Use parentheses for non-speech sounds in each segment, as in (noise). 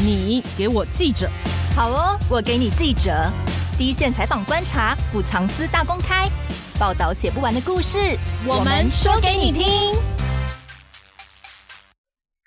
你给我记者，好哦，我给你记者，第一线采访观察，不藏私大公开，报道写不完的故事，我们说给你听。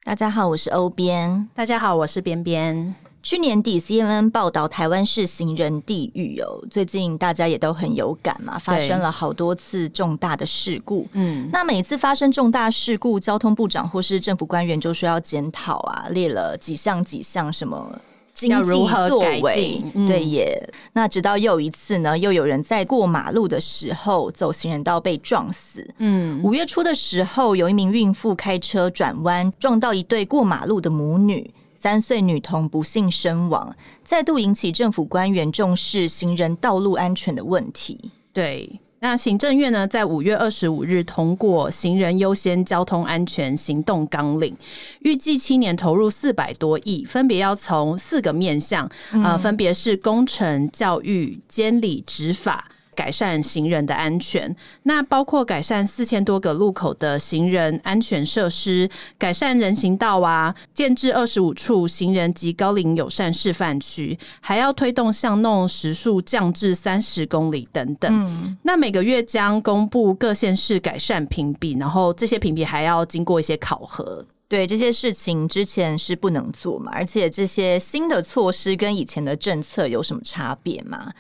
大家好，我是欧边。大家好，我是边边。去年底，CNN 报道台湾是行人地狱哦。最近大家也都很有感嘛，发生了好多次重大的事故。嗯，那每次发生重大事故，交通部长或是政府官员就说要检讨啊，列了几项几项什么经济作为。嗯、对耶。那直到又一次呢，又有人在过马路的时候走行人道被撞死。嗯，五月初的时候，有一名孕妇开车转弯撞到一对过马路的母女。三岁女童不幸身亡，再度引起政府官员重视行人道路安全的问题。对，那行政院呢，在五月二十五日通过《行人优先交通安全行动纲领》，预计七年投入四百多亿，分别要从四个面向，嗯、呃，分别是工程、教育、监理、执法。改善行人的安全，那包括改善四千多个路口的行人安全设施，改善人行道啊，建置二十五处行人及高龄友善示范区，还要推动巷弄时速降至三十公里等等。嗯，那每个月将公布各县市改善评比，然后这些评比还要经过一些考核。对，这些事情之前是不能做嘛，而且这些新的措施跟以前的政策有什么差别吗？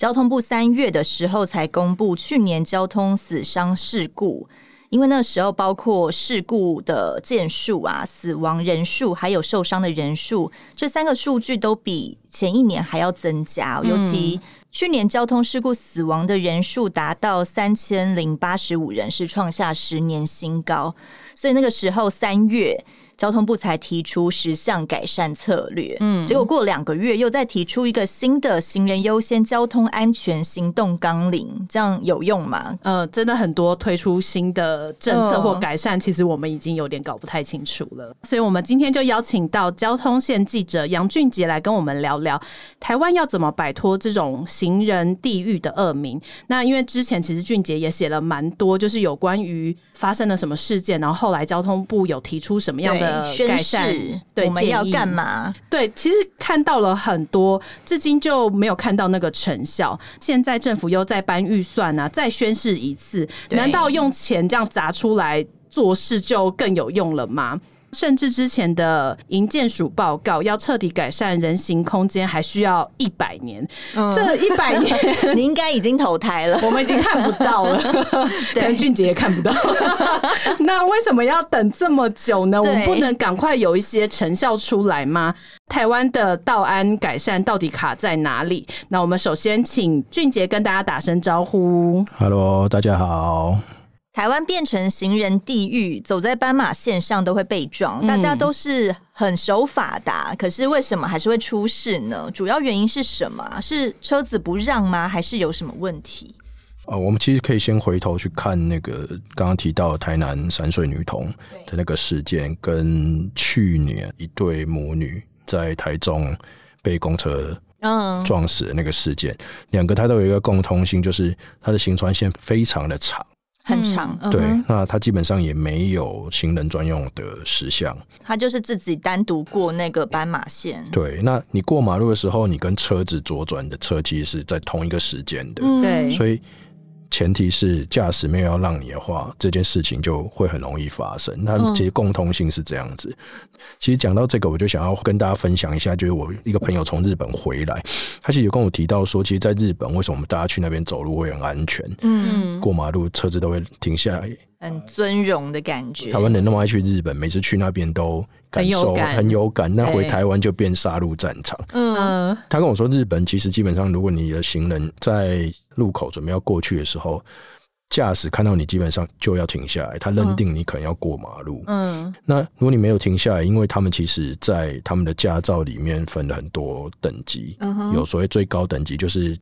交通部三月的时候才公布去年交通死伤事故，因为那时候包括事故的件数啊、死亡人数还有受伤的人数，这三个数据都比前一年还要增加。尤其去年交通事故死亡的人数达到三千零八十五人，是创下十年新高。所以那个时候三月。交通部才提出十项改善策略，嗯，结果过两个月又再提出一个新的行人优先交通安全行动纲领，这样有用吗？呃，真的很多推出新的政策或改善，嗯、其实我们已经有点搞不太清楚了。所以，我们今天就邀请到交通线记者杨俊杰来跟我们聊聊台湾要怎么摆脱这种行人地狱的恶名。那因为之前其实俊杰也写了蛮多，就是有关于发生了什么事件，然后后来交通部有提出什么样的。改善，对，我们要干嘛？对，其实看到了很多，至今就没有看到那个成效。现在政府又在搬预算啊，再宣誓一次，难道用钱这样砸出来做事就更有用了吗？甚至之前的营建署报告要彻底改善人行空间，还需要一百年。嗯、这一百年，(laughs) 你应该已经投胎了，我们已经看不到了。(laughs) 对，俊杰也看不到。(laughs) 那为什么要等这么久呢？我们不能赶快有一些成效出来吗？台湾的道安改善到底卡在哪里？那我们首先请俊杰跟大家打声招呼。Hello，大家好。台湾变成行人地狱，走在斑马线上都会被撞，大家都是很守法的，嗯、可是为什么还是会出事呢？主要原因是什么？是车子不让吗？还是有什么问题？呃，我们其实可以先回头去看那个刚刚提到台南三岁女童的那个事件，跟去年一对母女在台中被公车嗯撞死的那个事件，两、嗯、个它都有一个共通性，就是它的行船线非常的长。很长，嗯、对，那它基本上也没有行人专用的石像，它就是自己单独过那个斑马线。对，那你过马路的时候，你跟车子左转的车其实是在同一个时间的，对、嗯，所以。前提是驾驶没有要让你的话，这件事情就会很容易发生。那其实共通性是这样子。嗯、其实讲到这个，我就想要跟大家分享一下，就是我一个朋友从日本回来，他其实有跟我提到说，其实在日本为什么我们大家去那边走路会很安全？嗯，过马路车子都会停下来，很尊荣的感觉。台湾人那么爱去日本，每次去那边都感受很有感，那回台湾就变杀戮战场。嗯，他跟我说，日本其实基本上，如果你的行人在路口准备要过去的时候，驾驶看到你基本上就要停下来，他认定你可能要过马路。嗯，那如果你没有停下来，因为他们其实在他们的驾照里面分了很多等级，有所谓最高等级就是。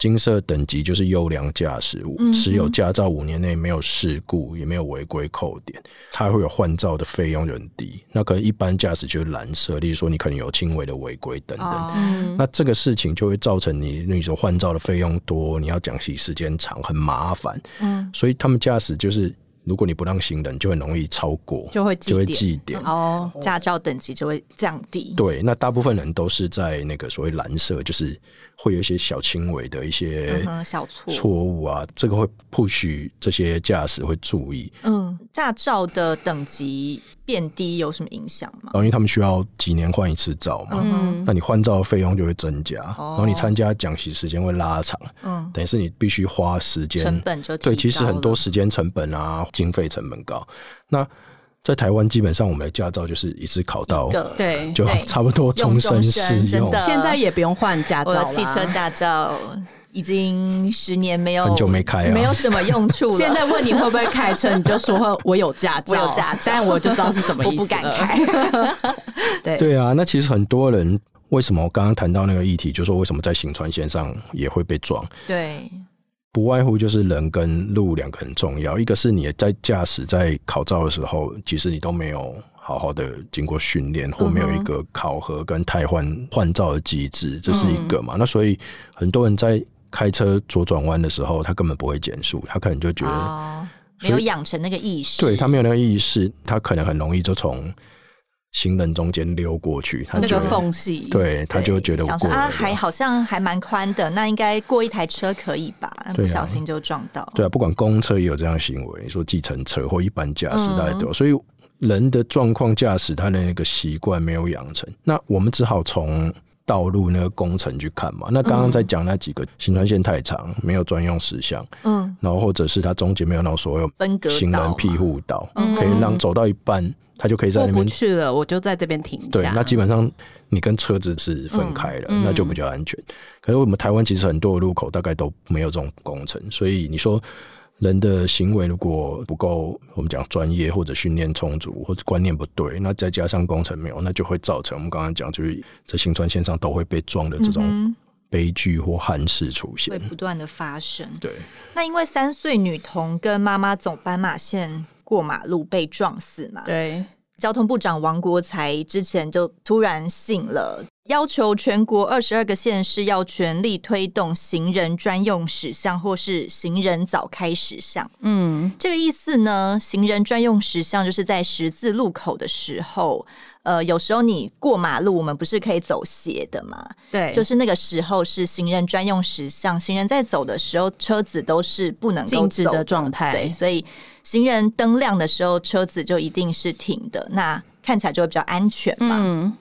金色等级就是优良驾驶，持有驾照五年内没有事故，也没有违规扣点，它还会有换照的费用就很低。那可能一般驾驶就是蓝色，例如说你可能有轻微的违规等等。哦、那这个事情就会造成你那种换照的费用多，你要讲习时间长，很麻烦。嗯，所以他们驾驶就是如果你不让行人，就很容易超过，就会就会记点哦，驾照等级就会降低。对，那大部分人都是在那个所谓蓝色，就是会有一些小轻微的一些小错错误啊，这个会 push 这些驾驶会注意。嗯，驾照的等级变低有什么影响吗？然后因为他们需要几年换一次照嘛，嗯，那你换照的费用就会增加，哦、然后你参加讲习时间会拉长，嗯，等于是你必须花时间，成本就对，其实很多时间成本啊。经费成本高，那在台湾基本上我们的驾照就是一次考到，对，就差不多终身适用。现在也不用换驾照了，汽车驾照已经十年没有很久没开啊，没有什么用处了。现在问你会不会开车，你就说我有驾照，我有驾照，但我就知道是什么意思，我不敢开。(laughs) 对对啊，那其实很多人为什么我刚刚谈到那个议题，就是说为什么在行船线上也会被撞？对。不外乎就是人跟路两个很重要，一个是你在驾驶在考照的时候，其实你都没有好好的经过训练，或没有一个考核跟汰换换照的机制，这是一个嘛？嗯、那所以很多人在开车左转弯的时候，他根本不会减速，他可能就觉得、哦、没有养成那个意识，对他没有那个意识，他可能很容易就从。行人中间溜过去，他那个缝隙，对，他就觉得我想说啊，还好像还蛮宽的，那应该过一台车可以吧？不小心就撞到。对啊，不管公车也有这样的行为，说计程车或一般驾驶大家都有，所以人的状况、驾驶他的那个习惯没有养成，那我们只好从道路那个工程去看嘛。那刚刚在讲那几个行船线太长，没有专用石像，嗯，然后或者是它中间没有那种所有分隔行人庇护岛，可以让走到一半。他就可以在那边去了，我就在这边停下。对，那基本上你跟车子是分开了，嗯、那就比较安全。嗯、可是我们台湾其实很多的路口大概都没有这种工程，所以你说人的行为如果不够，我们讲专业或者训练充足或者观念不对，那再加上工程没有，那就会造成我们刚刚讲，就是在行船线上都会被撞的这种悲剧或憾事出现，会不断的发生。对，那因为三岁女童跟妈妈走斑马线。过马路被撞死嘛？对，交通部长王国才之前就突然醒了，要求全国二十二个县市要全力推动行人专用驶向或是行人早开驶向。嗯，这个意思呢，行人专用驶向就是在十字路口的时候。呃，有时候你过马路，我们不是可以走斜的嘛？对，就是那个时候是行人专用驶向，行人在走的时候，车子都是不能够走的状态。对，所以行人灯亮的时候，车子就一定是停的，那看起来就会比较安全嘛。嗯。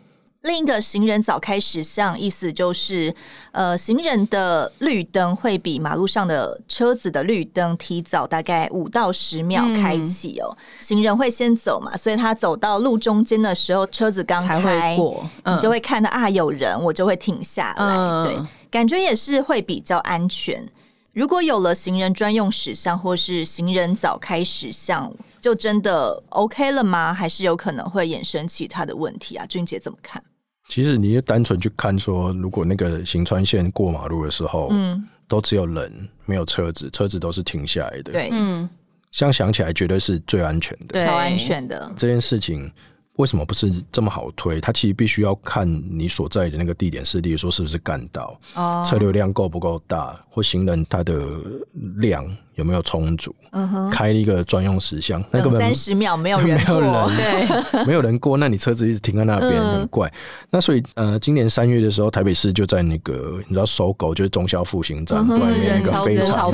另一个行人早开驶向，意思就是，呃，行人的绿灯会比马路上的车子的绿灯提早大概五到十秒开启哦。嗯、行人会先走嘛，所以他走到路中间的时候，车子刚开过，嗯、你就会看到啊有人，我就会停下来。嗯、对，感觉也是会比较安全。如果有了行人专用驶向或是行人早开驶向，就真的 OK 了吗？还是有可能会衍生其他的问题啊？俊杰怎么看？其实你就单纯去看说，如果那个行川线过马路的时候，嗯，都只有人没有车子，车子都是停下来的，对，嗯，这样想起来绝对是最安全的，超安全的。这件事情。为什么不是这么好推？它其实必须要看你所在的那个地点是，例如说是不是干道，哦，车流量够不够大，或行人它的量有没有充足？嗯哼，开一个专用石像，那根本三十秒没有人过，对，(laughs) 没有人过，那你车子一直停在那边，很怪。那所以呃，今年三月的时候，台北市就在那个你知道搜狗就是忠孝复兴站外面那个非常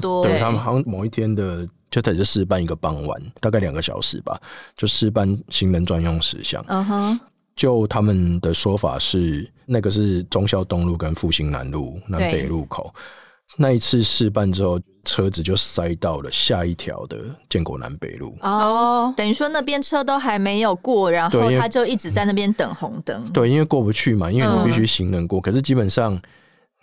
多，对他们好像某一天的。就在这试办一个傍晚，大概两个小时吧，就试办行人专用驶向。嗯哼，就他们的说法是，那个是忠孝东路跟复兴南路南北路口。那一次试办之后，车子就塞到了下一条的建国南北路。哦，等于说那边车都还没有过，然后他就一直在那边等红灯。对，因为过不去嘛，因为你必须行人过。嗯、可是基本上。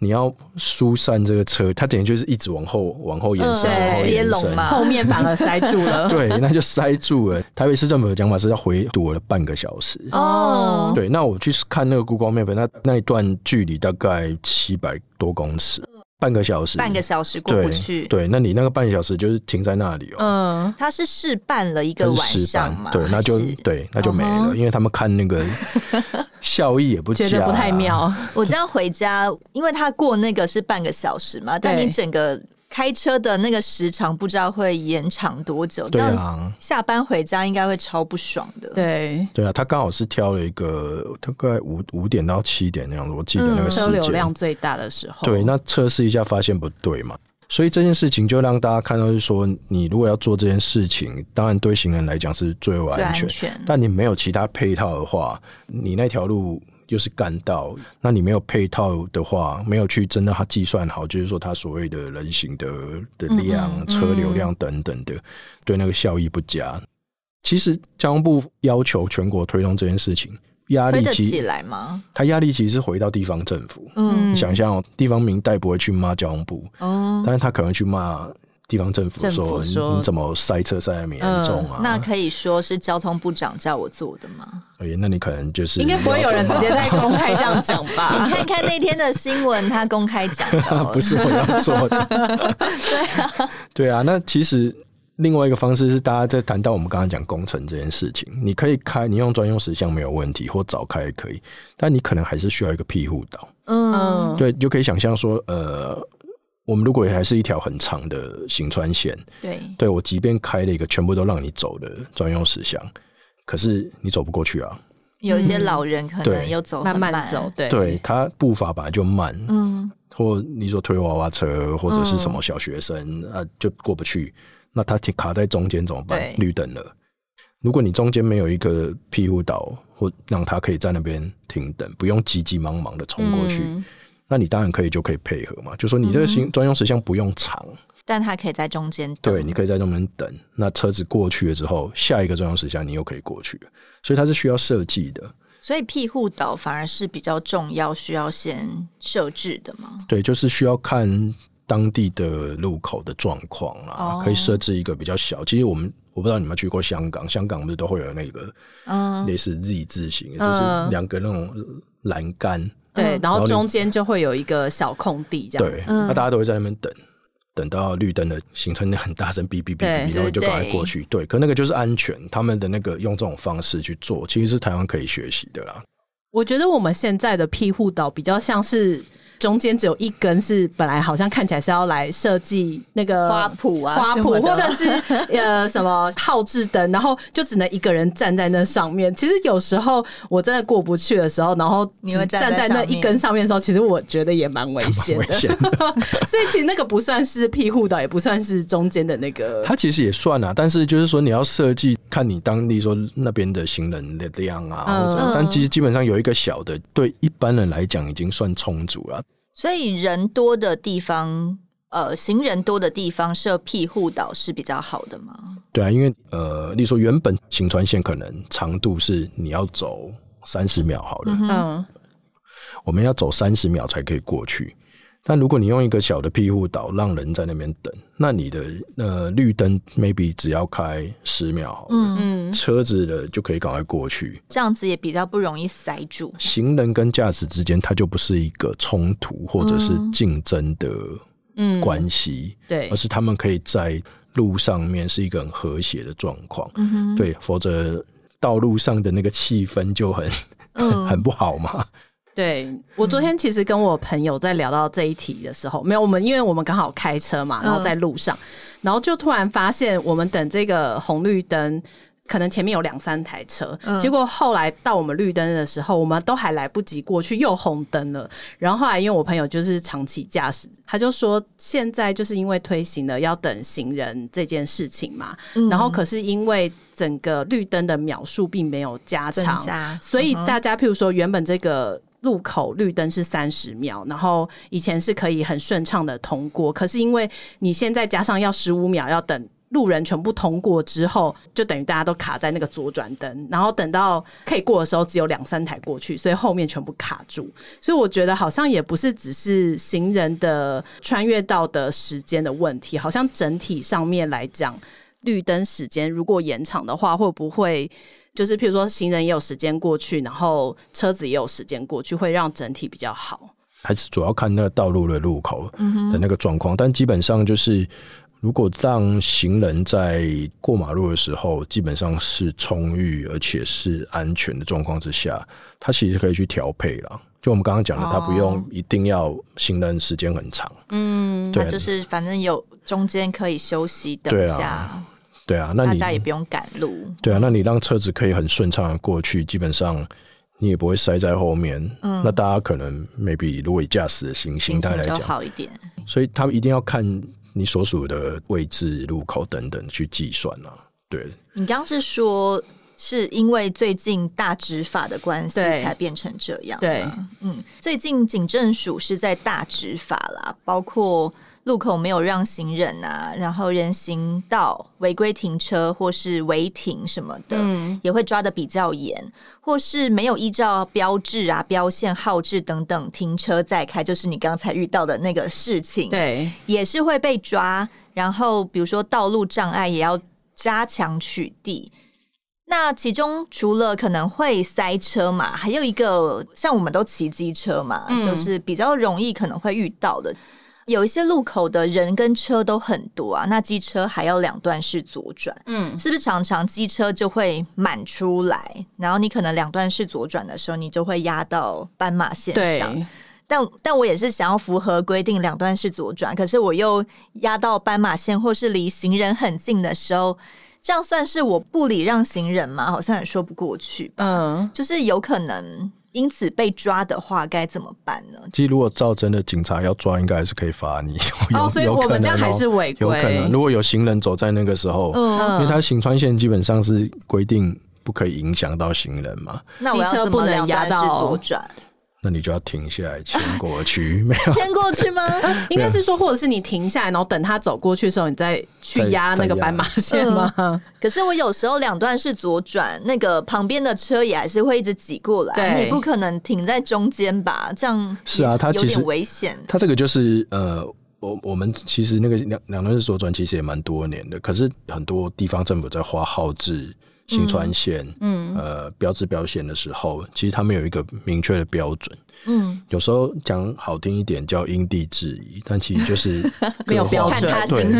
你要疏散这个车，它等于就是一直往后往后延伸，往后延伸嘛，后面反而塞住了。(laughs) 对，那就塞住了。台北市政府的讲法是要回堵了半个小时。哦，对，那我去看那个 Google Map，那那一段距离大概七百多公尺。半个小时，半个小时过不去。对，那你那个半小时就是停在那里哦。嗯，他是试办了一个晚上嘛？对，那就对，那就没了，因为他们看那个 (laughs) 效益也不啊，觉得不太妙。我这样回家，因为他过那个是半个小时嘛，但你整个开车的那个时长不知道会延长多久。对啊，下班回家应该会超不爽的。对对啊，他刚好是挑了一个大概五五点到七点那样子，我记得那个时间、嗯、车流量最大的时候。对，那测试一下发现不对嘛。所以这件事情就让大家看到，是说你如果要做这件事情，当然对行人来讲是最为安全。安全。但你没有其他配套的话，你那条路又是干道，那你没有配套的话，没有去真的他计算好，就是说他所谓的人行的的量、嗯、车流量等等的，对那个效益不佳。其实交通部要求全国推动这件事情。压力其起来吗？他压力其实是回到地方政府。嗯，你想象哦，地方民代不会去骂交通部，嗯，但是他可能去骂地方政府说，你，怎么塞车塞那么严重啊？那可以说是交通部长叫我做的吗？哎，那你可能就是应该不会有人直接在公开这样讲吧？(laughs) 你看看那天的新闻，他公开讲的，(laughs) 不是我要做的。(laughs) 对啊，对啊，那其实。另外一个方式是，大家在谈到我们刚刚讲工程这件事情，你可以开，你用专用石像没有问题，或早开也可以，但你可能还是需要一个庇护岛。嗯，对，就可以想象说，呃，我们如果还是一条很长的行川线，对，对我即便开了一个全部都让你走的专用石像，可是你走不过去啊。有一些老人可能又走慢，慢慢走，对，对他步伐本来就慢，嗯，或你说推娃娃车或者是什么小学生、嗯、啊，就过不去。那他停卡在中间怎么办？绿灯了。如果你中间没有一个庇护岛，或让他可以在那边停等，不用急急忙忙的冲过去，嗯，那你当然可以就可以配合嘛。就说你这个行专用时项不用长，但它可以在中间等。对，你可以在中间等。那车子过去了之后，下一个专用时项你又可以过去。所以它是需要设计的。所以庇护岛反而是比较重要，需要先设置的吗？对，就是需要看。当地的路口的状况啊，可以设置一个比较小。其实我们我不知道你们去过香港，香港不是都会有那个类似 Z 字形，嗯、就是两个那种栏杆，对，然后中间就会有一个小空地，这样。对，那、嗯、大家都会在那边等，等到绿灯的形成那很大声哔哔哔哔，然后就赶快过去。对，可那个就是安全，他们的那个用这种方式去做，其实是台湾可以学习的啦。我觉得我们现在的庇护岛比较像是。中间只有一根是本来好像看起来是要来设计那个花圃啊，花圃或者是呃什么号志灯，然后就只能一个人站在那上面。其实有时候我真的过不去的时候，然后你站在那一根上面的时候，其实我觉得也蛮危险的。(laughs) 所以其实那个不算是庇护岛，也不算是中间的那个。它其实也算啊，但是就是说你要设计，看你当地说那边的行人的量啊，嗯、或者但其实基本上有一个小的，对一般人来讲已经算充足了。所以人多的地方，呃，行人多的地方设庇护岛是比较好的吗？对啊，因为呃，例如说原本行船线可能长度是你要走三十秒好了，嗯，我们要走三十秒才可以过去。但如果你用一个小的庇护岛，让人在那边等，那你的呃绿灯 maybe 只要开十秒嗯。嗯，车子的就可以赶快过去，这样子也比较不容易塞住。行人跟驾驶之间，它就不是一个冲突或者是竞争的嗯。关系，嗯，对，而是他们可以在路上面是一个很和谐的状况，嗯，对，否则道路上的那个气氛就很，嗯，(laughs) 很不好嘛。对，我昨天其实跟我朋友在聊到这一题的时候，没有我们，因为我们刚好开车嘛，然后在路上，然后就突然发现，我们等这个红绿灯，可能前面有两三台车，结果后来到我们绿灯的时候，我们都还来不及过去，又红灯了。然后后来因为我朋友就是长期驾驶，他就说现在就是因为推行了要等行人这件事情嘛，然后可是因为整个绿灯的秒数并没有加长，所以大家譬如说原本这个。路口绿灯是三十秒，然后以前是可以很顺畅的通过，可是因为你现在加上要十五秒，要等路人全部通过之后，就等于大家都卡在那个左转灯，然后等到可以过的时候，只有两三台过去，所以后面全部卡住。所以我觉得好像也不是只是行人的穿越道的时间的问题，好像整体上面来讲，绿灯时间如果延长的话，会不会？就是，譬如说，行人也有时间过去，然后车子也有时间过去，会让整体比较好。还是主要看那个道路的路口的那个状况，嗯，但基本上就是，如果让行人在过马路的时候，基本上是充裕而且是安全的状况之下，它其实可以去调配了。就我们刚刚讲的，他不用一定要行人时间很长，嗯，对，就是反正有中间可以休息等一下，对啊，那你大家也不用赶路，对啊，那你让车子可以很顺畅的过去，基本上你也不会塞在后面，嗯，那大家可能 maybe 如果以驾驶的行心态来讲好一点，所以他们一定要看你所属的位置、路口等等去计算啊，对。你刚刚是说。是因为最近大执法的关系才变成这样。对，嗯，最近警政署是在大执法啦，包括路口没有让行人啊，然后人行道违规停车或是违停什么的，嗯，也会抓的比较严，或是没有依照标志啊、标线、号志等等停车再开，就是你刚才遇到的那个事情，对，也是会被抓。然后比如说道路障碍也要加强取缔。那其中除了可能会塞车嘛，还有一个像我们都骑机车嘛，嗯，就是比较容易可能会遇到的，有一些路口的人跟车都很多啊，那机车还要两段式左转，嗯，是不是常常机车就会满出来，然后你可能两段式左转的时候，你就会压到斑马线上，但但我也是想要符合规定两段式左转，可是我又压到斑马线或是离行人很近的时候。这样算是我不礼让行人吗？好像也说不过去。嗯，就是有可能因此被抓的话，该怎么办呢？其实如果照真的警察要抓，应该还是可以罚你。哦，所以我们这样还是违规。有可能，如果有行人走在那个时候，嗯，因为他行穿线基本上是规定不可以影响到行人嘛。那我要不能压到左转。那你就要停下来牵过去，(laughs) 没有牵过去吗？(laughs) 应该是说，或者是你停下来，然后等他走过去的时候，你再去压那个斑马线吗？嗯？可是我有时候两段是左转，那个旁边的车也还是会一直挤过来，你不可能停在中间吧？这样是啊，它其实有点危险。它这个就是呃，我我们其实那个两两段是左转其实也蛮多年的，可是很多地方政府在花号志。行川线，嗯，呃，标志标线的时候，其实他们有一个明确的标准，嗯，有时候讲好听一点叫因地制宜，但其实就是 (laughs) 没有标准，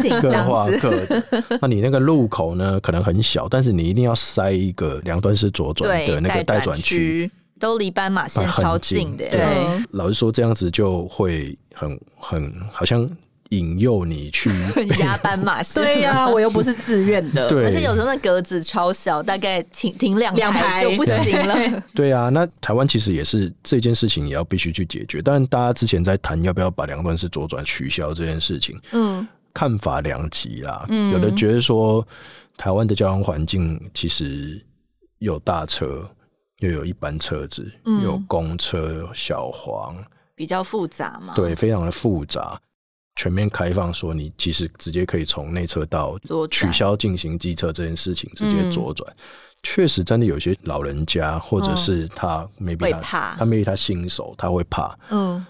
对，各画各的。那你那个路口呢，可能很小，但是你一定要塞一个两段式左转的那个待转区，都离斑马线超近的，对。对，老实说，这样子就会很很好像。引诱你去 (laughs) 压斑马线，对呀、啊，(laughs) 我又不是自愿的。对，而且有时候那格子超小，大概停停两排就不行了。对，(laughs) 呀啊，那台湾其实也是这件事情也要必须去解决。但大家之前在谈要不要把两段式左转取消这件事情，嗯，看法两极啦。嗯，有的觉得说台湾的交通环境其实有大车，又有一般车子，嗯、有公车，小黄，比较复杂嘛。对，非常的复杂。全面开放，说你其实直接可以从内车道取消进行机车这件事情，直接左转。确实，真的有些老人家，或者是他 maybe 他怕，他 maybe 他新手，他会怕。嗯，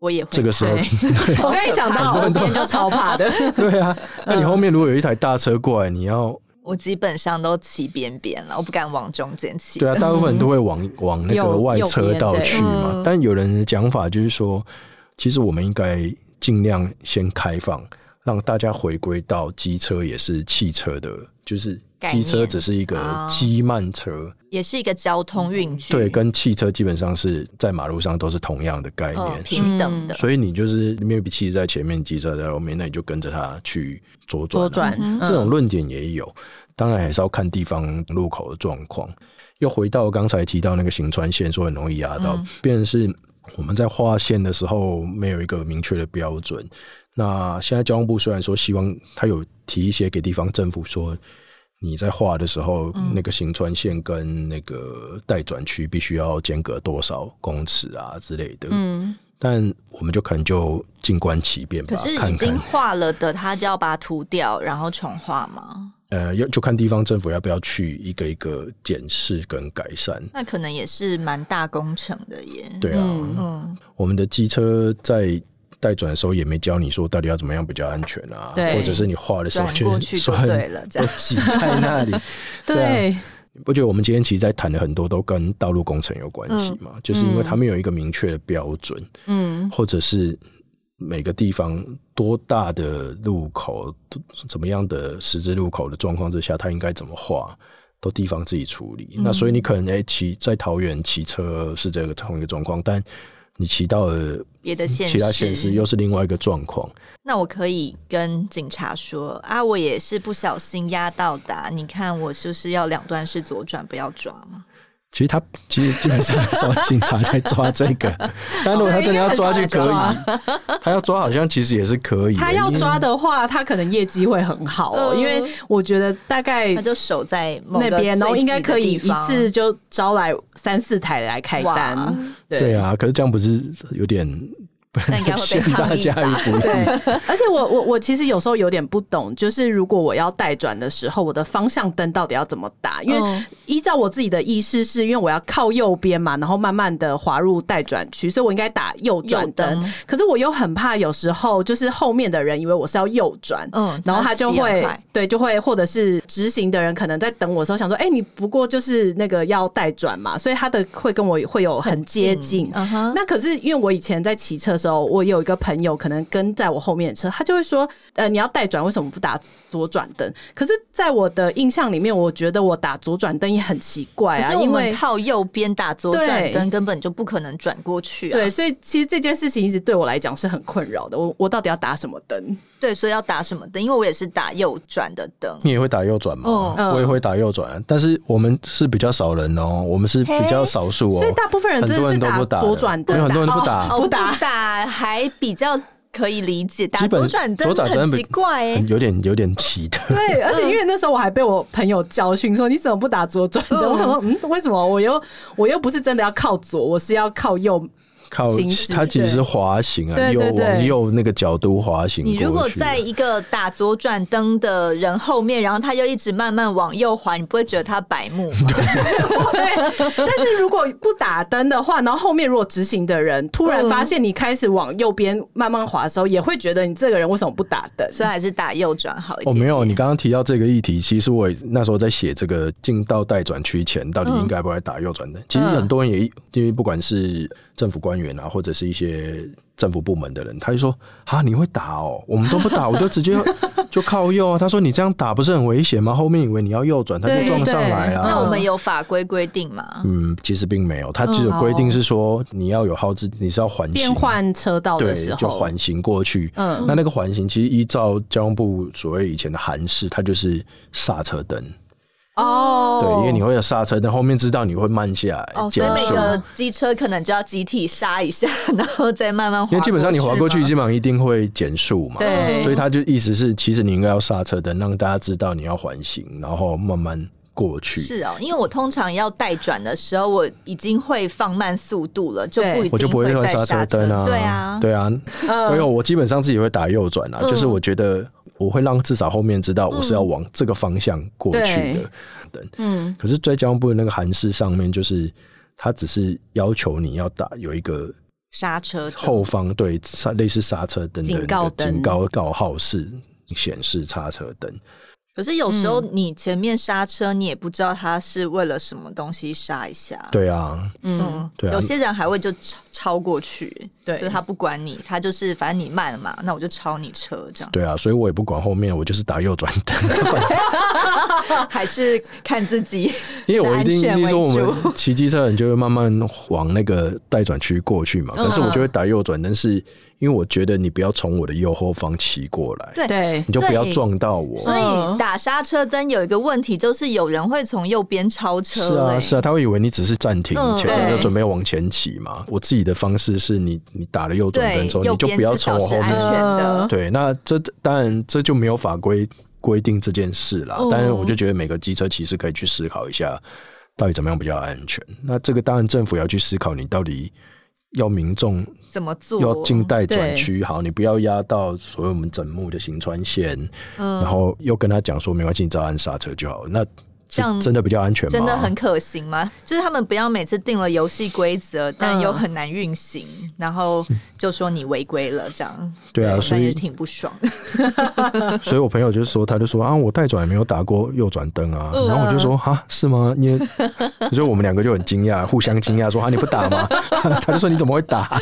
我也会。这个时候，(laughs) 我刚一想到后面就超怕的。(laughs) 对啊，那你后面如果有一台大车过来，你要我基本上都骑边边了，我不敢往中间骑。对啊，大部分人都会往 (laughs) 往那个外车道去嘛。但有人的讲法就是说，其实我们应该。尽量先开放，让大家回归到机车也是汽车的，就是机车只是一个机慢车，哦，也是一个交通运具。对，跟汽车基本上是在马路上都是同样的概念，哦，平等的。所以你就是，maybe 汽车在前面，机车在后面，那你就跟着它去左转，啊。左转，嗯，这种论点也有，当然还是要看地方路口的状况。又回到刚才提到那个行穿线，说很容易压到，嗯，变成是。我们在画线的时候没有一个明确的标准。那现在交通部虽然说希望他有提一些给地方政府说，你在画的时候，嗯、那个行穿线跟那个待转区必须要间隔多少公尺啊之类的。嗯，但我们就可能就静观其变吧。可是已经画了的，他就要把它涂掉，然后重画吗？呃，要就看地方政府要不要去一个一个检视跟改善，那可能也是蛮大工程的耶。对啊，嗯，我们的机车在待转的时候也没教你说到底要怎么样比较安全啊，或者是你画的时候过去就对了，这样。挤在那里，(laughs) 对，对。啊，不觉得我们今天其实在谈的很多都跟道路工程有关系嘛？嗯，就是因为他们有一个明确的标准，嗯，或者是。每个地方多大的路口，怎么样的十字路口的状况之下，它应该怎么画？都地方自己处理。嗯、那所以你可能诶骑、欸、在桃园骑车是这个同一个状况，但你骑到了别的县市，其他县市又是另外一个状况。那我可以跟警察说啊，我也是不小心压到的。你看我是不是要两段式左转，不要抓吗？其实他其实基本上是警察在抓这个，(laughs) 但如果他真的要抓就可以，他要抓好像其实也是可以。他要抓的话，他可能业绩会很好哦，因为我觉得大概他就守在那边，然后应该可以一次就招来三四台来开单。对啊，可是这样不是有点？那应该会被抗议吧？对，而且我我我其实有时候有点不懂，就是如果我要带转的时候，我的方向灯到底要怎么打？因为依照我自己的意识，是因为我要靠右边嘛，然后慢慢的滑入待转区，所以我应该打右转灯。可是我又很怕有时候就是后面的人以为我是要右转，嗯，然后他就会对，就会或者是直行的人可能在等我的时候想说，哎，你不过就是那个要带转嘛，所以他的会跟我会有很接近。嗯哼，那可是因为我以前在骑车的时候。我有一个朋友，可能跟在我后面的车，他就会说：“呃，你要带转，为什么不打左转灯？”可是，在我的印象里面，我觉得我打左转灯也很奇怪啊，因为靠右边打左转灯根本就不可能转过去啊。对，所以其实这件事情一直对我来讲是很困扰的。我我到底要打什么灯？对，所以要打什么灯？因为我也是打右转的灯。你也会打右转吗？嗯，我也会打右转，但是我们是比较少人哦，我们是比较少数哦，所以大部分人真的是打左转灯，很多人都不打，不打打还比较可以理解。打左转灯很奇怪，有点有点奇特。对，(laughs) 而且因为那时候我还被我朋友教训说，你怎么不打左转灯？我想说，嗯，为什么？我又我又不是真的要靠左，我是要靠右。靠，它其实是滑行啊，右往右那个角度滑行。你如果在一个打左转灯的人后面，然后他又一直慢慢往右滑，你不会觉得他白目吗？(laughs) 对。但是如果不打灯的话，然后后面如果直行的人突然发现你开始往右边慢慢滑的时候，也会觉得你这个人为什么不打灯？所以还是打右转好一点。哦，没有，你刚刚提到这个议题，其实我那时候在写这个进到待转区前，到底应该不该打右转灯？其实很多人也因为不管是。政府官员啊，或者是一些政府部门的人，他就说：“啊，你会打哦，我们都不打，我就直接 (laughs) 就靠右啊。”他说：“你这样打不是很危险吗？后面以为你要右转，他就撞上来啊。”那我们有法规规定吗？嗯，其实并没有，他只有规定是说你要有号志，你是要环行变换车道的时候，就环行过去。嗯，那那个环行其实依照交通部所谓以前的函式，它就是刹车灯。哦，对，因为你会有刹车，但后面知道你会慢下来，哦，所以每个机车可能就要集体刹一下，然后再慢慢滑。因为基本上你滑过去，基本上一定会减速嘛，对，所以他就意思是，其实你应该要刹车灯，让大家知道你要环行，然后慢慢过去。是哦，因为我通常要待转的时候，我已经会放慢速度了，就不我就不会用刹车灯啊，对啊，对啊，因为我基本上自己会打右转啊，就是我觉得。我会让至少后面知道我是要往这个方向过去的，等。嗯，可是在交通部的那个函释上面，就是他只是要求你要打有一个刹车后方对类似刹车灯的警告灯。警告告号式显示刹车灯。可是有时候你前面刹车，你也不知道他是为了什么东西刹一下。对啊，嗯，对啊，有些人还会就超超过去，对，就是他不管你，他就是反正你慢了嘛，那我就超你车这样。对啊，所以我也不管后面，我就是打右转灯。(laughs) 还是看自己，因为我一定你说我们骑机车人就会慢慢往那个待转区过去嘛，可是我就会打右转灯是。因为我觉得你不要从我的右后方骑过来，对，你就不要撞到我。所以打刹车灯有一个问题，就是有人会从右边超车。是啊，是啊，他会以为你只是暂停，前面就准备往前骑嘛。我自己的方式是你，你打了右转灯之后，你就不要从我后面。安全的。对，那这当然这就没有法规规定这件事啦。但是我就觉得每个机车骑士可以去思考一下，到底怎么样比较安全。那这个当然政府也要去思考，你到底。要民众怎么做？要静待转区，好，你不要压到所谓我们整木的行川线，嗯，然后又跟他讲说没关系，你只要按刹车就好。那。这样真的比较安全吗？真的很可行吗？就是他们不要每次定了游戏规则，但又很难运行，嗯、然后就说你违规了，这样对啊，所以也挺不爽。(laughs) (laughs) 所以我朋友就说，他就说啊，我带转也没有打过右转灯啊，嗯、然后我就说啊，是吗？因为所以我们两个就很惊讶，互相惊讶，说啊，你不打吗？(laughs) 他就说你怎么会打？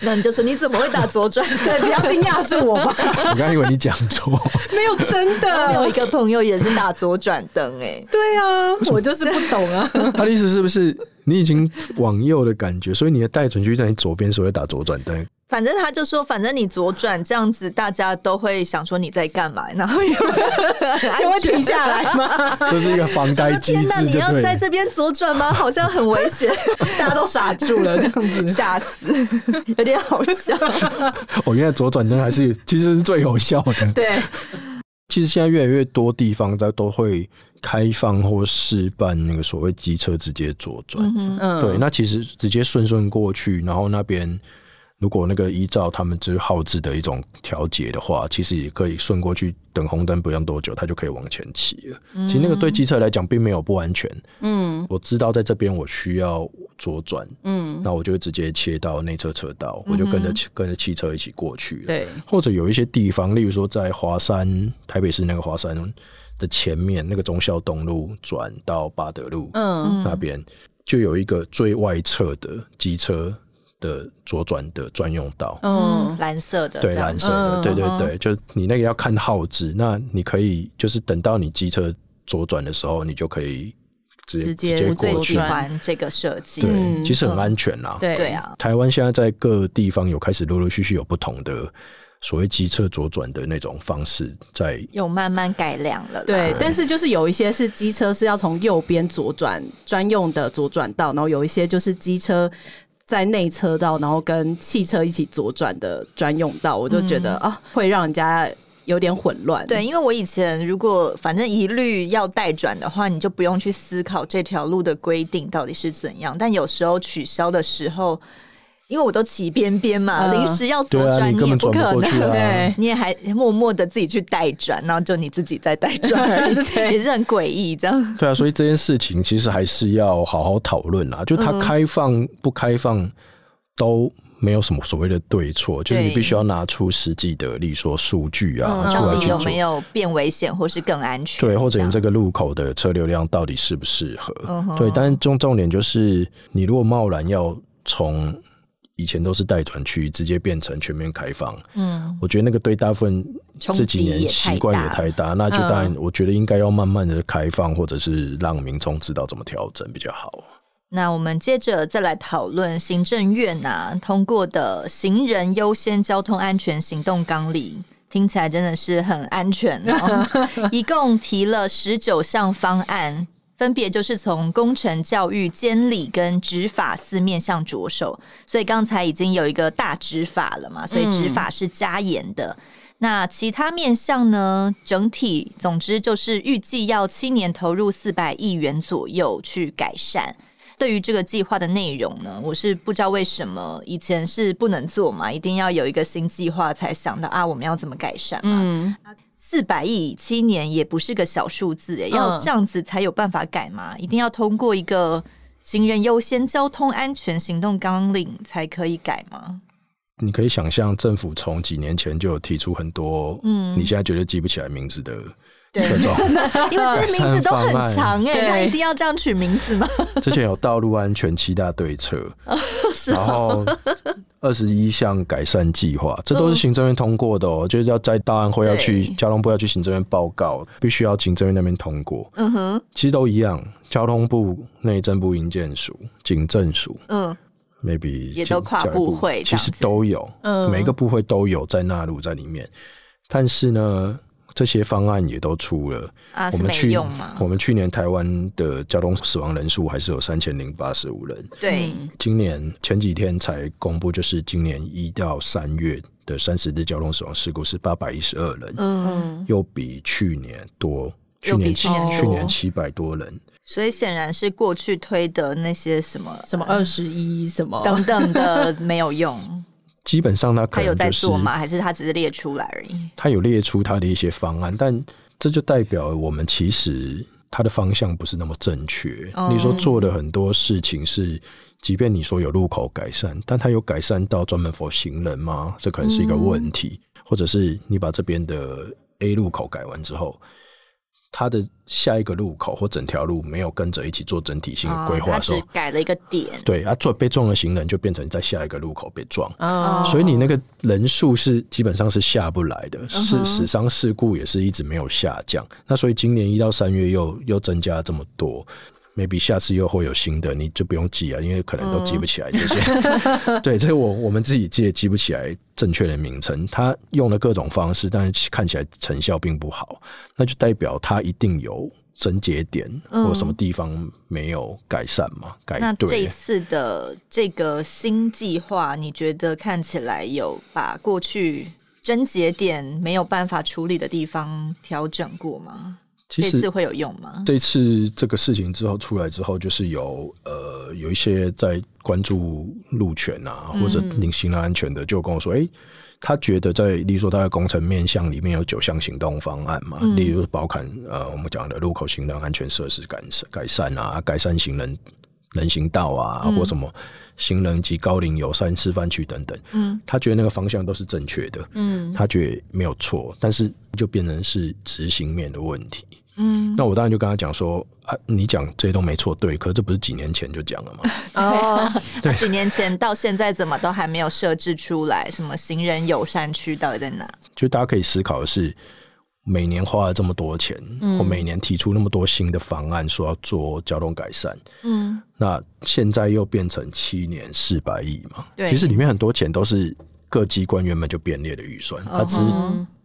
那你就说你怎么会打左转？对，比较惊讶是我吧？我刚以为你讲错，没有真的，我有一个朋友也是打左转灯。哎。对啊，我就是不懂啊。(laughs) 他的意思是不是你已经往右的感觉，所以你的待转区在你左边，所以会打左转灯？反正他就说，反正你左转这样子，大家都会想说你在干嘛，然后就会 (laughs) 停下来吗？(laughs) 这是一个防呆机制。那你要在这边左转吗？好像很危险，大家都傻住了，这样子吓死，有点好笑。我原来左转灯还是其实是最有效的。对，其实现在越来越多地方在都会开放或试办那个所谓机车直接左转。嗯，对，那其实直接顺顺过去，然后那边。如果那个依照他们就是号志的一种调节的话，其实也可以顺过去，等红灯不用多久，它就可以往前骑了。嗯、其实那个对机车来讲并没有不安全。嗯，我知道在这边我需要左转，嗯，那我就直接切到内侧车道，我就跟着、嗯、跟着汽车一起过去了。对，或者有一些地方，例如说在华山，台北市那个华山的前面那个忠孝东路转到八德路，嗯，那边就有一个最外侧的机车。的左转的专用道，嗯，蓝色的，对，蓝色的，对对对，就你那个要看号志，那你可以就是等到你机车左转的时候，你就可以直接直接过去。最喜欢这个设计，对，其实很安全啦。对啊，台湾现在在各地方有开始陆陆续续有不同的所谓机车左转的那种方式，在有慢慢改良了。对，但是就是有一些是机车是要从右边左转专用的左转道，然后有一些就是机车。在内车道，然后跟汽车一起左转的专用道，我就觉得、嗯、啊，会让人家有点混乱。对，因为我以前如果反正一律要待转的话，你就不用去思考这条路的规定到底是怎样。但有时候取消的时候。因为我都骑边边嘛，临、嗯、时要左转你也不可能，对，啊对，你也还默默的自己去代转，然后就你自己在代转，也是很诡异这样。对啊，所以这件事情其实还是要好好讨论啊。就它开放不开放都没有什么所谓的对错，就是你必须要拿出实际的，例如说数据啊、嗯、出来去做，有没有变危险或是更安全？对，或者你这个路口的车流量到底适不适合？嗯、对，但是重重点就是，你如果贸然要从以前都是待转区，直接变成全面开放。嗯，我觉得那个对大部分这几年习惯也太大，那就当然我觉得应该要慢慢的开放，或者是让民众知道怎么调整比较好。那我们接着再来讨论行政院啊通过的行人优先交通安全行动纲领，听起来真的是很安全哦。(laughs) 一共提了十九项方案。分别就是从工程、教育、监理跟执法四面向着手，所以刚才已经有一个大执法了嘛，所以执法是加严的。嗯。那其他面向呢？整体总之就是预计要七年投入四百亿元左右去改善。对于这个计划的内容呢，我是不知道为什么以前是不能做嘛，一定要有一个新计划才想到啊，我们要怎么改善嘛。嗯。四百亿七年也不是个小数字诶，要这样子才有办法改吗？嗯、一定要通过一个行人优先交通安全行动纲领才可以改吗？你可以想象，政府从几年前就有提出很多，嗯，你现在绝对记不起来名字的。对，(laughs) 因为这些名字都很长哎、欸，他一定要这样取名字吗？(laughs) 之前有道路安全七大对策，(laughs) 然后二十一项改善计划，这都是行政院通过的哦、喔，就是要在大安会要去交通部要去行政院报告，必须要行政院那边通过。嗯哼，其实都一样，交通部、内政部、营建署、警政署，嗯，maybe 也都跨部会，其实都有，嗯，每个部会都有在纳入在里面，但是呢。这些方案也都出了，啊，我们去是没用吗？我们去年台湾的交通死亡人数还是有三千零八十五人。对，今年前几天才公布，就是今年一到三月的三十日交通死亡事故是八百一十二人，嗯，又比去年多，去年七去年七百多人。所以显然是过去推的那些什么什么二十一什么等等的没有用。基本上他可能、就是、他有在做吗？还是他只是列出来而已？他有列出他的一些方案，但这就代表我们其实他的方向不是那么正确。嗯、你说做的很多事情是，即便你说有路口改善，但他有改善到专门 for 行人吗？这可能是一个问题。嗯、或者是你把这边的 A 路口改完之后，它的下一个路口或整条路没有跟着一起做整体性的规划的时候，哦、只改了一个点。对，啊，做被撞的行人就变成在下一个路口被撞，哦、所以你那个人数是基本上是下不来的，是死伤事故也是一直没有下降。那所以今年一到三月又又增加这么多。Maybe 下次又会有新的，你就不用记啊，因为可能都记不起来这些。嗯、(laughs) 对，这个我我们自己记也记不起来正确的名称。他用了各种方式，但是看起来成效并不好，那就代表他一定有症结点，或什么地方没有改善嘛？嗯、改对。那这一次的这个新计划，你觉得看起来有把过去症结点没有办法处理的地方调整过吗？其实这次会有用吗？这次这个事情之后出来之后，就是有呃有一些在关注路权啊，或者行人安全的，就跟我说，哎、嗯欸，他觉得在，例如说他的工程面向里面有九项行动方案嘛，嗯、例如包含呃我们讲的路口行人安全设施改改善啊，改善行人人行道啊，嗯、或什么行人及高龄友善示范区等等，嗯，他觉得那个方向都是正确的，嗯，他觉得没有错，但是就变成是执行面的问题。嗯，那我当然就跟他讲说啊，你讲这些都没错，对，可是这不是几年前就讲了吗？(laughs) 哦，对，几年前到现在怎么都还没有设置出来？什么行人友善区到底在哪？就大家可以思考的是，每年花了这么多钱，嗯，我每年提出那么多新的方案，说要做交通改善，嗯，那现在又变成七年四百亿嘛？对，其实里面很多钱都是各机关原本就编列的预算，他只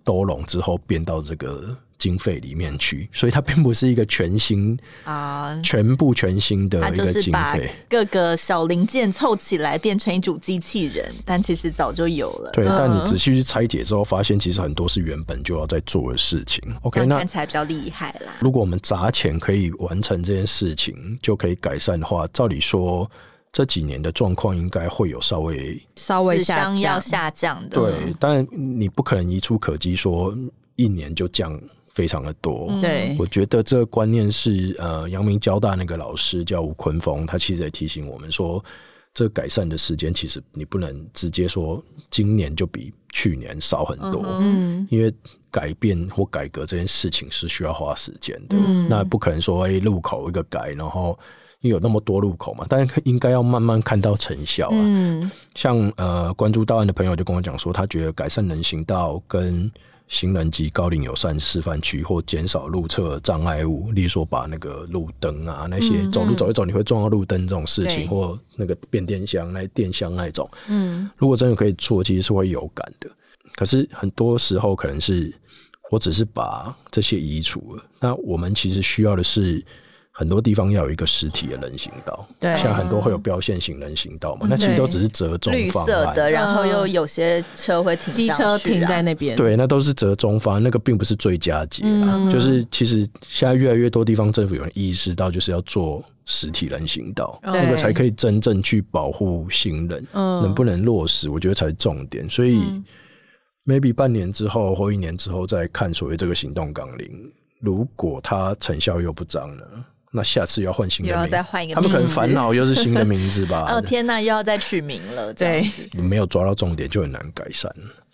是兜拢之后变到这个。经费里面去，所以它并不是一个全新啊，全部全新的一个经费。各个小零件凑起来变成一组机器人，但其实早就有了。对，但你仔细去拆解之后，发现其实很多是原本就要在做的事情。OK，那看起来比较厉害啦。如果我们砸钱可以完成这件事情，就可以改善的话，照理说这几年的状况应该会有稍微稍微下降。要下降的。对，但你不可能一触可及说一年就降。非常的多，对，我觉得这个观念是呃，阳明交大那个老师叫吴坤峰，他其实也提醒我们说，这改善的时间其实你不能直接说今年就比去年少很多，嗯，因为改变或改革这件事情是需要花时间的，嗯，那不可能说哎路口一个改，然后因为有那么多路口嘛，但是应该要慢慢看到成效啊，嗯，像呃关注道安的朋友就跟我讲说，他觉得改善人行道跟行人及高龄友善示范区，或减少路侧障碍物，例如说把那个路灯啊，那些走路走一走你会撞到路灯这种事情，嗯、或那个变电箱、那电箱那种，嗯，如果真的可以做，其实是会有感的。可是很多时候可能是我只是把这些移除了，那我们其实需要的是。很多地方要有一个实体的人行道，对，像很多会有标线型人行道嘛，嗯、那其实都只是折中方案，绿色的，然后又有些车会停，机车停在那边，对，那都是折中方案，那个并不是最佳解啊。嗯、就是其实现在越来越多地方政府有人意识到，就是要做实体人行道，对那个才可以真正去保护行人。嗯，能不能落实，我觉得才是重点。所以、嗯、maybe 半年之后或一年之后再看所谓这个行动纲领，如果它成效又不彰了。那下次要换新的名字，又要再换一个，他们可能烦恼又是新的名字吧？(laughs) 哦天哪，又要再取名了，对，你没有抓到重点就很难改善。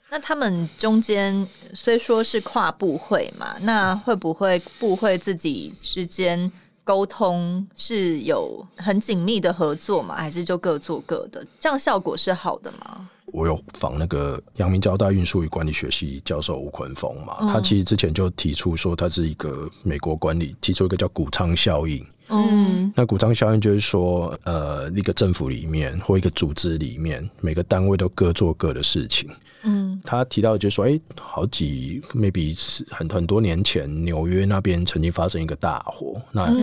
那他们中间虽说是跨部会嘛，那会不会部会自己之间沟通是有很紧密的合作吗？还是就各做各的？这样效果是好的吗？我有访那个阳明交大运输与管理学系教授吴坤峰嘛，嗯、他其实之前就提出说，他是一个美国管理提出一个叫谷仓效应。嗯，那谷仓效应就是说，呃，一个政府里面或一个组织里面，每个单位都各做各的事情。嗯，他提到就是说，哎、欸，好几 maybe 是很很多年前，纽约那边曾经发生一个大火，那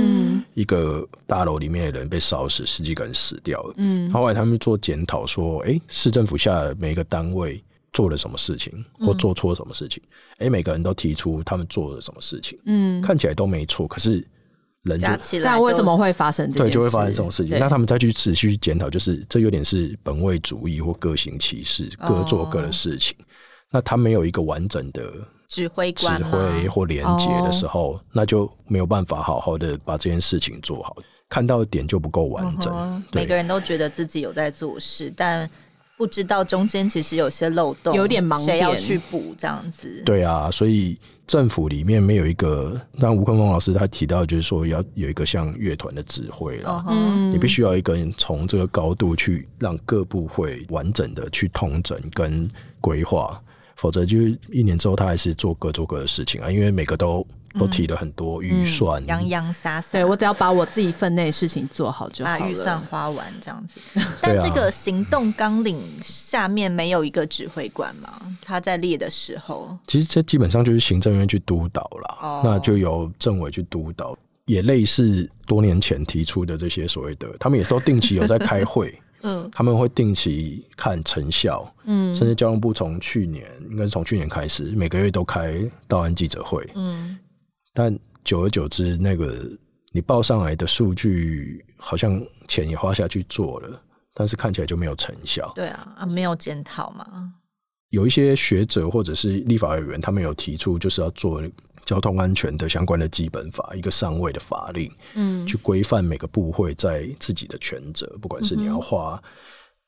一个大楼里面的人被烧死，十几个人死掉了。嗯，后来他们做检讨说，哎、欸，市政府下每一个单位做了什么事情，或做错了什么事情？哎、嗯欸，每个人都提出他们做了什么事情，嗯，看起来都没错，可是。人加起来，但为什么会发生这对，就会发生这种事情。那他们再去持续去检讨，就是这有点是本位主义或各行其事，各做各的事情。哦、那他没有一个完整的指挥指挥或连接的时候，哦、那就没有办法好好的把这件事情做好。看到的点就不够完整。嗯、每个人都觉得自己有在做事，但不知道中间其实有些漏洞，有点盲点，谁要去补这样子？对啊，所以政府里面没有一个，但吴坤峰老师他提到，就是说要有一个像乐团的指挥了，嗯，你必须要一个人从这个高度去让各部会完整的去统整跟规划，否则就是一年之后他还是做各做各的事情啊，因为每个都。都提了很多预算，洋洋洒洒。对，我只要把我自己分内事情做好就好了，把预算花完这样子。(laughs) 但这个行动纲领下面没有一个指挥官吗？他在列的时候，其实这基本上就是行政院去督导了，哦、那就由政委去督导，也类似多年前提出的这些所谓的，他们也都定期有在开会，(laughs) 嗯，他们会定期看成效，嗯，甚至交通部从去年应该是从去年开始，每个月都开道安记者会，嗯。但久而久之，那个你报上来的数据，好像钱也花下去做了，但是看起来就没有成效。对啊，啊，没有检讨嘛。有一些学者或者是立法委员，他们有提出，就是要做交通安全的相关的基本法，一个上位的法令，嗯，去规范每个部会在自己的权责，不管是你要画。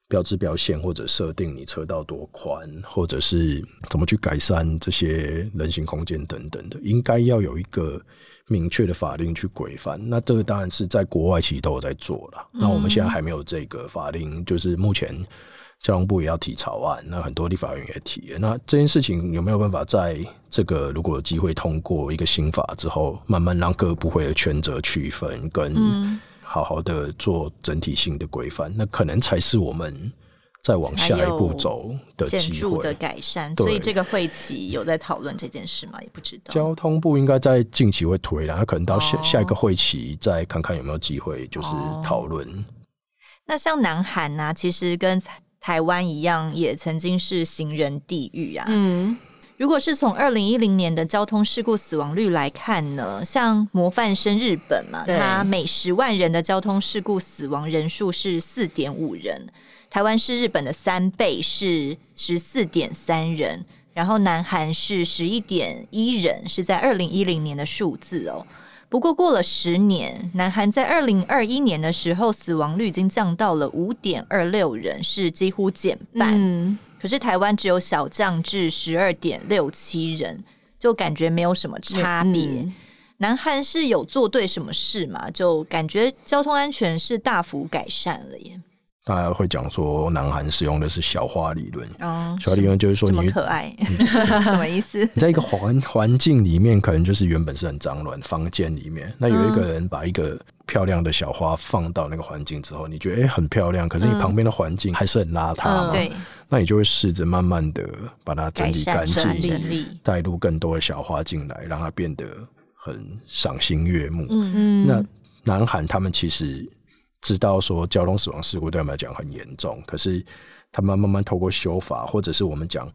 标志标线，或者设定你车道多宽，或者是怎么去改善这些人行空间等等的，应该要有一个明确的法令去规范。那这个当然是在国外其实都有在做了。那我们现在还没有这个法令，就是目前交通部也要提草案，那很多立法院也提。那这件事情有没有办法在这个如果有机会通过一个新法之后，慢慢让各部会的权责区分跟？好好的做整体性的规范，那可能才是我们再往下一步走的机会。显著的改善，所以这个会期有在讨论这件事吗？也不知道。交通部应该在近期会推，然后可能到下、哦、下一个会期再看看有没有机会，就是讨论、哦。那像南韩呢、啊？其实跟台湾一样，也曾经是行人地狱啊。嗯。如果是从二零一零年的交通事故死亡率来看呢，像模范生日本嘛，对它每十万人的交通事故死亡人数是四点五人，台湾是日本的三倍，是十四点三人，然后南韩是十一点一人，是在二零一零年的数字哦。不过过了十年，南韩在二零二一年的时候死亡率已经降到了五点二六人，是几乎减半。嗯可是台湾只有小降至十二点六七人，就感觉没有什么差别。嗯、南韩是有做对什么事嘛？就感觉交通安全是大幅改善了耶。大家会讲说，南韩使用的是小花理论。哦，小花理论就是说你，你可爱，(laughs) 什么意思？你在一个环环境里面，可能就是原本是很脏乱房间里面，那有一个人把一个漂亮的小花放到那个环境之后，你觉得哎、欸、很漂亮，可是你旁边的环境还是很邋遢嘛？对。那你就会试着慢慢的把它整理干净，带入更多的小花进来，让它变得很赏心悦目。嗯嗯。那南韩他们其实知道说交通死亡事故对他们来讲很严重，可是他们慢慢透过修法，或者是我们讲，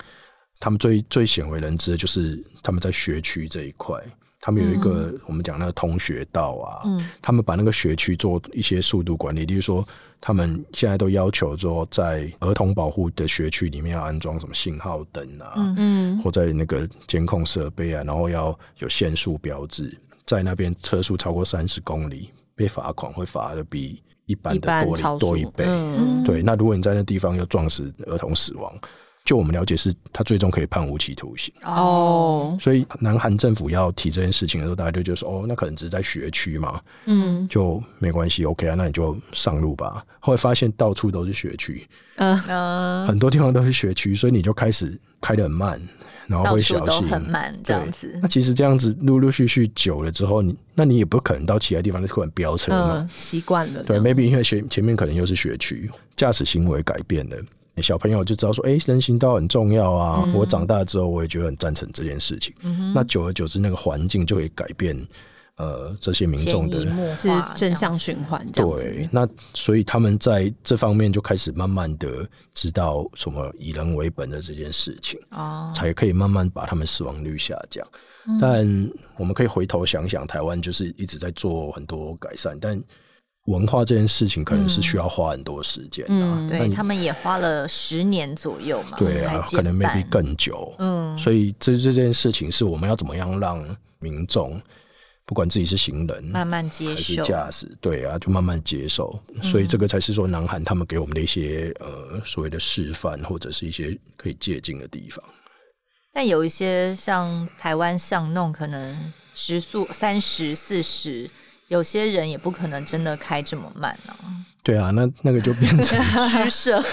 他们最最鲜为人知的就是他们在学区这一块。他们有一个我们讲那个通学道啊，嗯、他们把那个学区做一些速度管理，例如说，他们现在都要求说，在儿童保护的学区里面要安装什么信号灯啊，嗯。嗯，或在那个监控设备啊，然后要有限速标志，在那边车速超过三十公里被罚款会罚的比一般的玻璃多一倍，嗯、对。那如果你在那地方又撞死儿童死亡。就我们了解，是他最终可以判无期徒刑哦。所以南韩政府要提这件事情的时候，大家就就说：“哦，那可能只是在学区嘛，嗯，就没关系，OK 啊，那你就上路吧。”后来发现到处都是学区，嗯嗯，很多地方都是学区，所以你就开始开得很慢，然后会小心，很慢这样子。那其实这样子陆陆续续久了之后，你那你也不可能到其他地方就突然飙车嘛，习惯了。对，maybe 因为前前面可能又是学区，驾驶行为改变了。小朋友就知道说，哎、欸，人行道很重要啊！嗯、我长大之后，我也觉得很赞成这件事情。那久而久之，那个环境就会改变，呃，这些民众的是正向循环。对，那所以他们在这方面就开始慢慢的知道什么以人为本的这件事情，哦，才可以慢慢把他们死亡率下降。嗯、但我们可以回头想想，台湾就是一直在做很多改善，但。文化这件事情可能是需要花很多时间的，嗯，对他们也花了十年左右嘛，对啊，可能 maybe 更久，嗯，所以这这件事情是我们要怎么样让民众，不管自己是行人，慢慢接受驾驶，对啊，就慢慢接受。所以这个才是说南韩他们给我们的一些呃所谓的示范，或者是一些可以借鉴的地方。但有一些像台湾巷弄，可能时速三十、四十，有些人也不可能真的开这么慢啊。对啊，那那个就变成 (laughs) 虚设。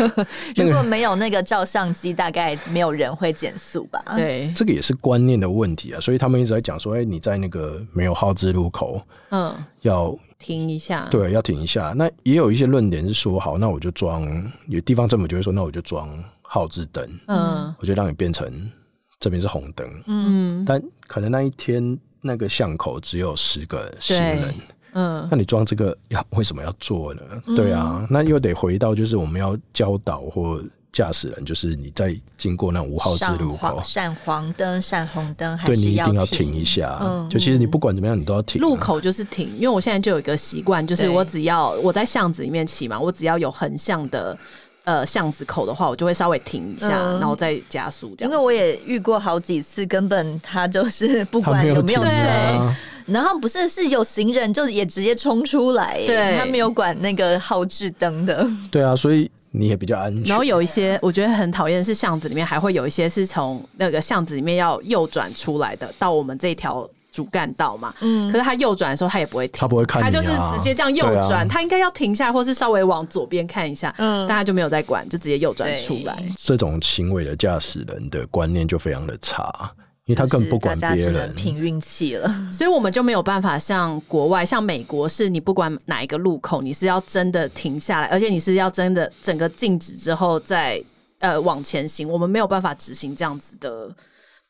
如果没有那个照相机，大概没有人会减速吧？对，这个也是观念的问题啊。所以他们一直在讲说，哎，你在那个没有号志路口，嗯，要停一下。对，要停一下。那也有一些论点是说，好，那我就装，有地方政府就会说，那我就装号志灯，嗯，我就让你变成这边是红灯，嗯，但可能那一天那个巷口只有十个行人。嗯，那你装这个要为什么要做呢？嗯、对啊，那又得回到就是我们要教导或驾驶人，就是你在经过那种无号志路口，闪黄灯、闪红灯，还是对你一定要停一下。嗯，就其实你不管怎么样，你都要停、啊。路口就是停，因为我现在就有一个习惯，就是我只要我在巷子里面骑嘛，我只要有横向的呃巷子口的话，我就会稍微停一下，嗯、然后再加速这样。因为我也遇过好几次，根本他就是不管有没有车。然后不是是有行人，就也直接冲出来，对，他没有管那个号志灯的。对啊，所以你也比较安全。然后有一些我觉得很讨厌的是巷子里面还会有一些是从那个巷子里面要右转出来的，到我们这条主干道嘛。嗯。可是他右转的时候他也不会停，他不会看，他就是直接这样右转，啊、他应该要停下或是稍微往左边看一下，嗯，但他就没有在管，就直接右转出来。这种行为的驾驶人的观念就非常的差。因为他更不管别人，只能凭运气了，所以我们就没有办法像国外，像美国是，你不管哪一个路口，你是要真的停下来，而且你是要真的整个静止之后再呃往前行。我们没有办法执行这样子的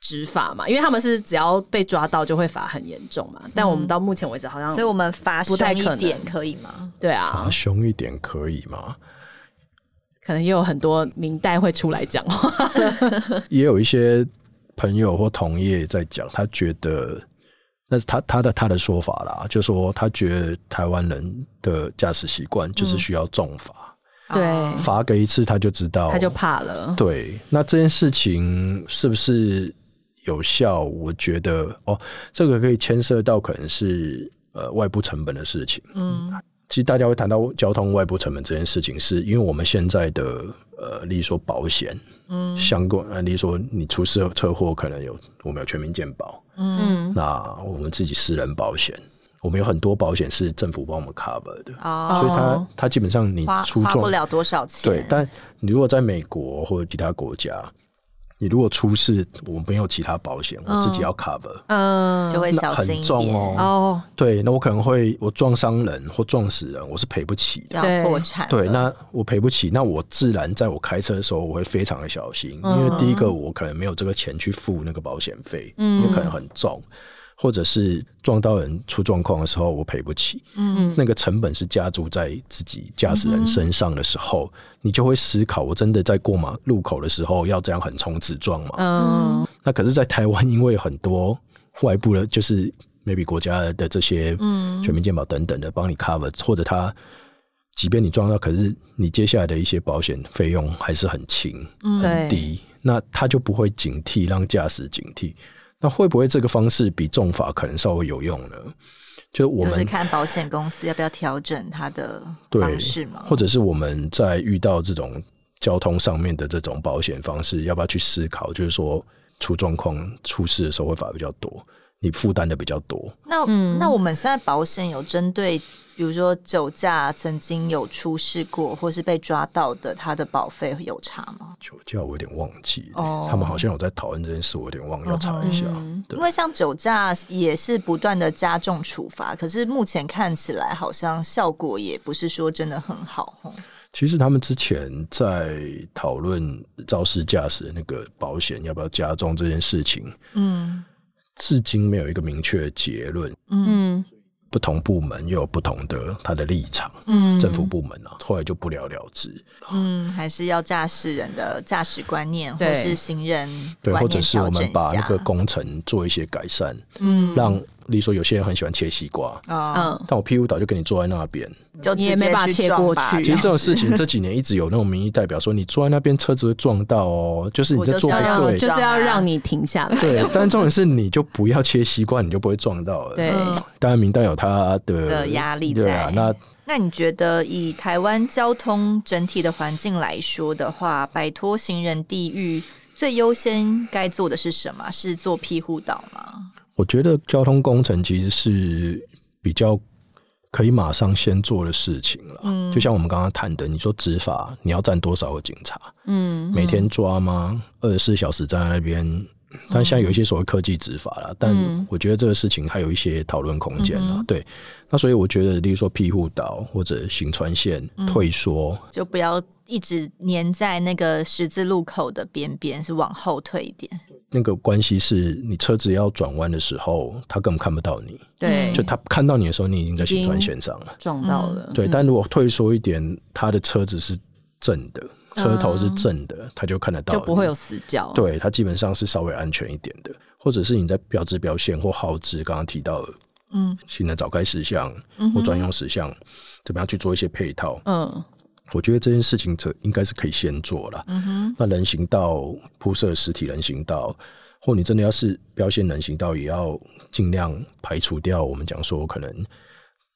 执法嘛，因为他们是只要被抓到就会罚很严重嘛。但我们到目前为止好像，所以我们罚凶一点可以吗？对啊，罚凶一点可以吗？可能也有很多明代会出来讲话，(laughs) 也有一些。朋友或同业在讲，他觉得那是他他的他的说法啦，就说他觉得台湾人的驾驶习惯就是需要重罚，对、嗯，罚个一次他就知道，他就怕了。对，那这件事情是不是有效？我觉得哦，这个可以牵涉到可能是呃外部成本的事情。嗯，其实大家会谈到交通外部成本这件事情，是因为我们现在的呃，例如说保险。嗯，相关案例说，你出事车祸可能有我们有全民健保，嗯，那我们自己私人保险，我们有很多保险是政府帮我们 cover 的，哦，所以它它基本上你出花不了多少钱，对，但你如果在美国或者其他国家。你如果出事，我没有其他保险，我自己要 cover，嗯，就会小心一点。很重哦。哦，对，那我可能会我撞伤人或撞死人，我是赔不起的，要破产。对，那我赔不起，那我自然在我开车的时候，我会非常的小心，因为第一个我可能没有这个钱去付那个保险费，嗯，有可能很重。或者是撞到人出状况的时候，我赔不起。嗯，那个成本是加注在自己驾驶人身上的时候，嗯、你就会思考：我真的在过马路口的时候要这样横冲直撞吗？嗯，那可是，在台湾，因为很多外部的，就是 maybe 国家的这些全民健保等等的帮你 cover，或者他即便你撞到，可是你接下来的一些保险费用还是很轻、很低，嗯、那他就不会警惕，让驾驶警惕。那会不会这个方式比重罚可能稍微有用呢？就我们就是看保险公司要不要调整它的方式嘛，或者是我们在遇到这种交通上面的这种保险方式，要不要去思考？就是说出状况、出事的时候会罚比较多，你负担的比较多。那嗯，那我们现在保险有针对？比如说酒驾曾经有出事过，或是被抓到的，他的保费有差吗？酒驾我有点忘记，oh. 他们好像有在讨论这件事，我有点忘，要查一下。因为像酒驾也是不断的加重处罚，可是目前看起来好像效果也不是说真的很好。其实他们之前在讨论肇事驾驶的那个保险要不要加重这件事情，嗯，至今没有一个明确的结论，嗯。不同部门又有不同的他的立场，嗯，政府部门啊，后来就不了了之。嗯，还是要驾驶人的驾驶观念，对。或是行人对，或者是我们把那个工程做一些改善，嗯，让，例如说有些人很喜欢切西瓜，嗯，但我屁股倒就跟你坐在那边，就你也没办法切过去。其实这种事情这几年一直有那种民意代表说，你坐在那边车子会撞到哦，就是你在坐不对，就是要让你停下来。对，(laughs) 但重点是你就不要切西瓜，你就不会撞到了。对，当然民代有他的压力在。对啊，那那你觉得以台湾交通整体的环境来说的话，摆脱行人地狱最优先该做的是什么？是做庇护岛吗？我觉得交通工程其实是比较可以马上先做的事情了。嗯，就像我们刚刚谈的，你说执法，你要站多少个警察？嗯，每天抓吗？二十四小时站在那边？但现在有一些所谓科技执法了，但我觉得这个事情还有一些讨论空间啊。对，那所以我觉得，例如说庇护岛或者行船线退缩，就不要一直粘在那个十字路口的边边，是往后退一点。那个关系是你车子要转弯的时候，他根本看不到你。对，就他看到你的时候，你已经在行船线上了，撞到了。对，但如果退缩一点，他的车子是正的。车头是正的，嗯、他就看得到，就不会有死角。对，他基本上是稍微安全一点的，或者是你在标志标线或号志，刚刚提到的，嗯，行人早该事项或专用事项，怎么样去做一些配套？嗯，我觉得这件事情这应该是可以先做了。嗯哼，那人行道铺设实体人行道，或你真的要是标线人行道，也要尽量排除掉我们讲说可能。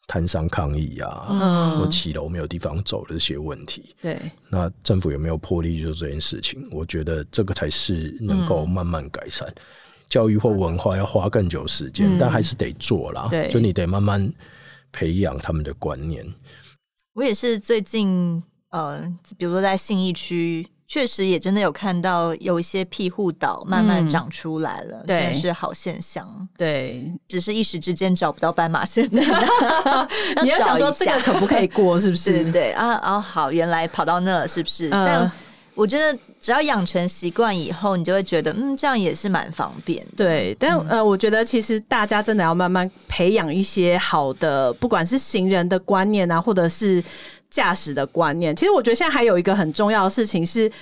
摊商抗议啊，嗯、或骑楼没有地方走的这些问题，对，那政府有没有魄力做这件事情？我觉得这个才是能够慢慢改善。嗯、教育或文化要花更久时间，嗯、但还是得做啦。对，就你得慢慢培养他们的观念。我也是最近呃，比如说在信义区。确实也真的有看到有一些庇护岛慢慢长出来了，真是好现象。对，只是一时之间找不到斑马线的，(laughs) 你要想说这个可不可以过，是不是？对，对啊啊，好，原来跑到那了，是不是？嗯、但我觉得只要养成习惯以后，你就会觉得，嗯，这样也是蛮方便。对，但、嗯、呃，我觉得其实大家真的要慢慢培养一些好的，不管是行人的观念啊，或者是。驾驶的观念，其实我觉得现在还有一个很重要的事情是，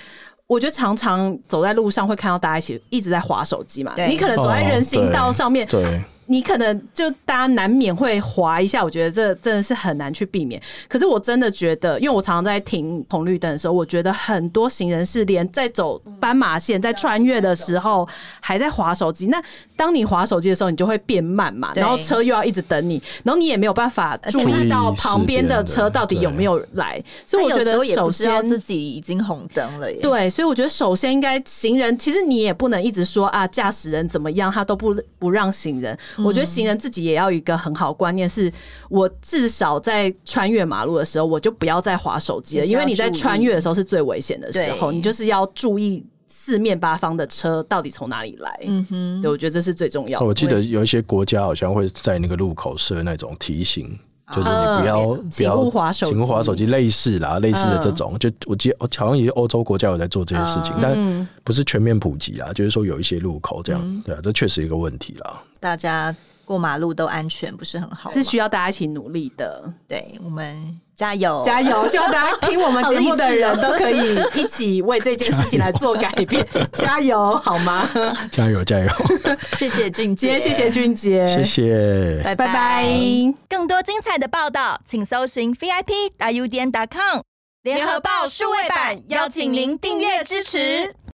我觉得常常走在路上会看到大家一起一直在划手机嘛。对你可能走在人行道上面。对对你可能就大家难免会滑一下，我觉得这真的是很难去避免。可是我真的觉得，因为我常常在停红绿灯的时候，我觉得很多行人是连在走斑马线、在穿越的时候还在滑手机。那当你滑手机的时候，你就会变慢嘛，然后车又要一直等你，然后你也没有办法注意到旁边的车到底有没有来。所以我觉得，首先自己已经红灯了耶。对，所以我觉得首先应该行人，其实你也不能一直说啊，驾驶人怎么样，他都不不让行人。我觉得行人自己也要有一个很好观念，是我至少在穿越马路的时候，我就不要再滑手机了，因为你在穿越的时候是最危险的时候，你就是要注意四面八方的车到底从哪里来。嗯哼，对，我觉得这是最重要的。我记得有一些国家好像会在那个路口设那种提醒。就是你不要不要滑手，请勿滑手机，类似啦，类似的这种，就我记得好像也是欧洲国家有在做这些事情，但不是全面普及啦，就是说有一些路口这样，对啊，这确实一个问题啦。大家过马路都安全，不是很好，是需要大家一起努力的。对，我们加油加油！(laughs) 希望大家听我们节目的人都可以一起为这件事情来做改变，(laughs) 加油好吗？加油加油！(laughs) 谢谢俊杰，谢谢俊杰，谢谢，拜拜。更多精彩的报道，请搜寻 VIP 大 U 点 com 联合报数位版，邀请您订阅支持。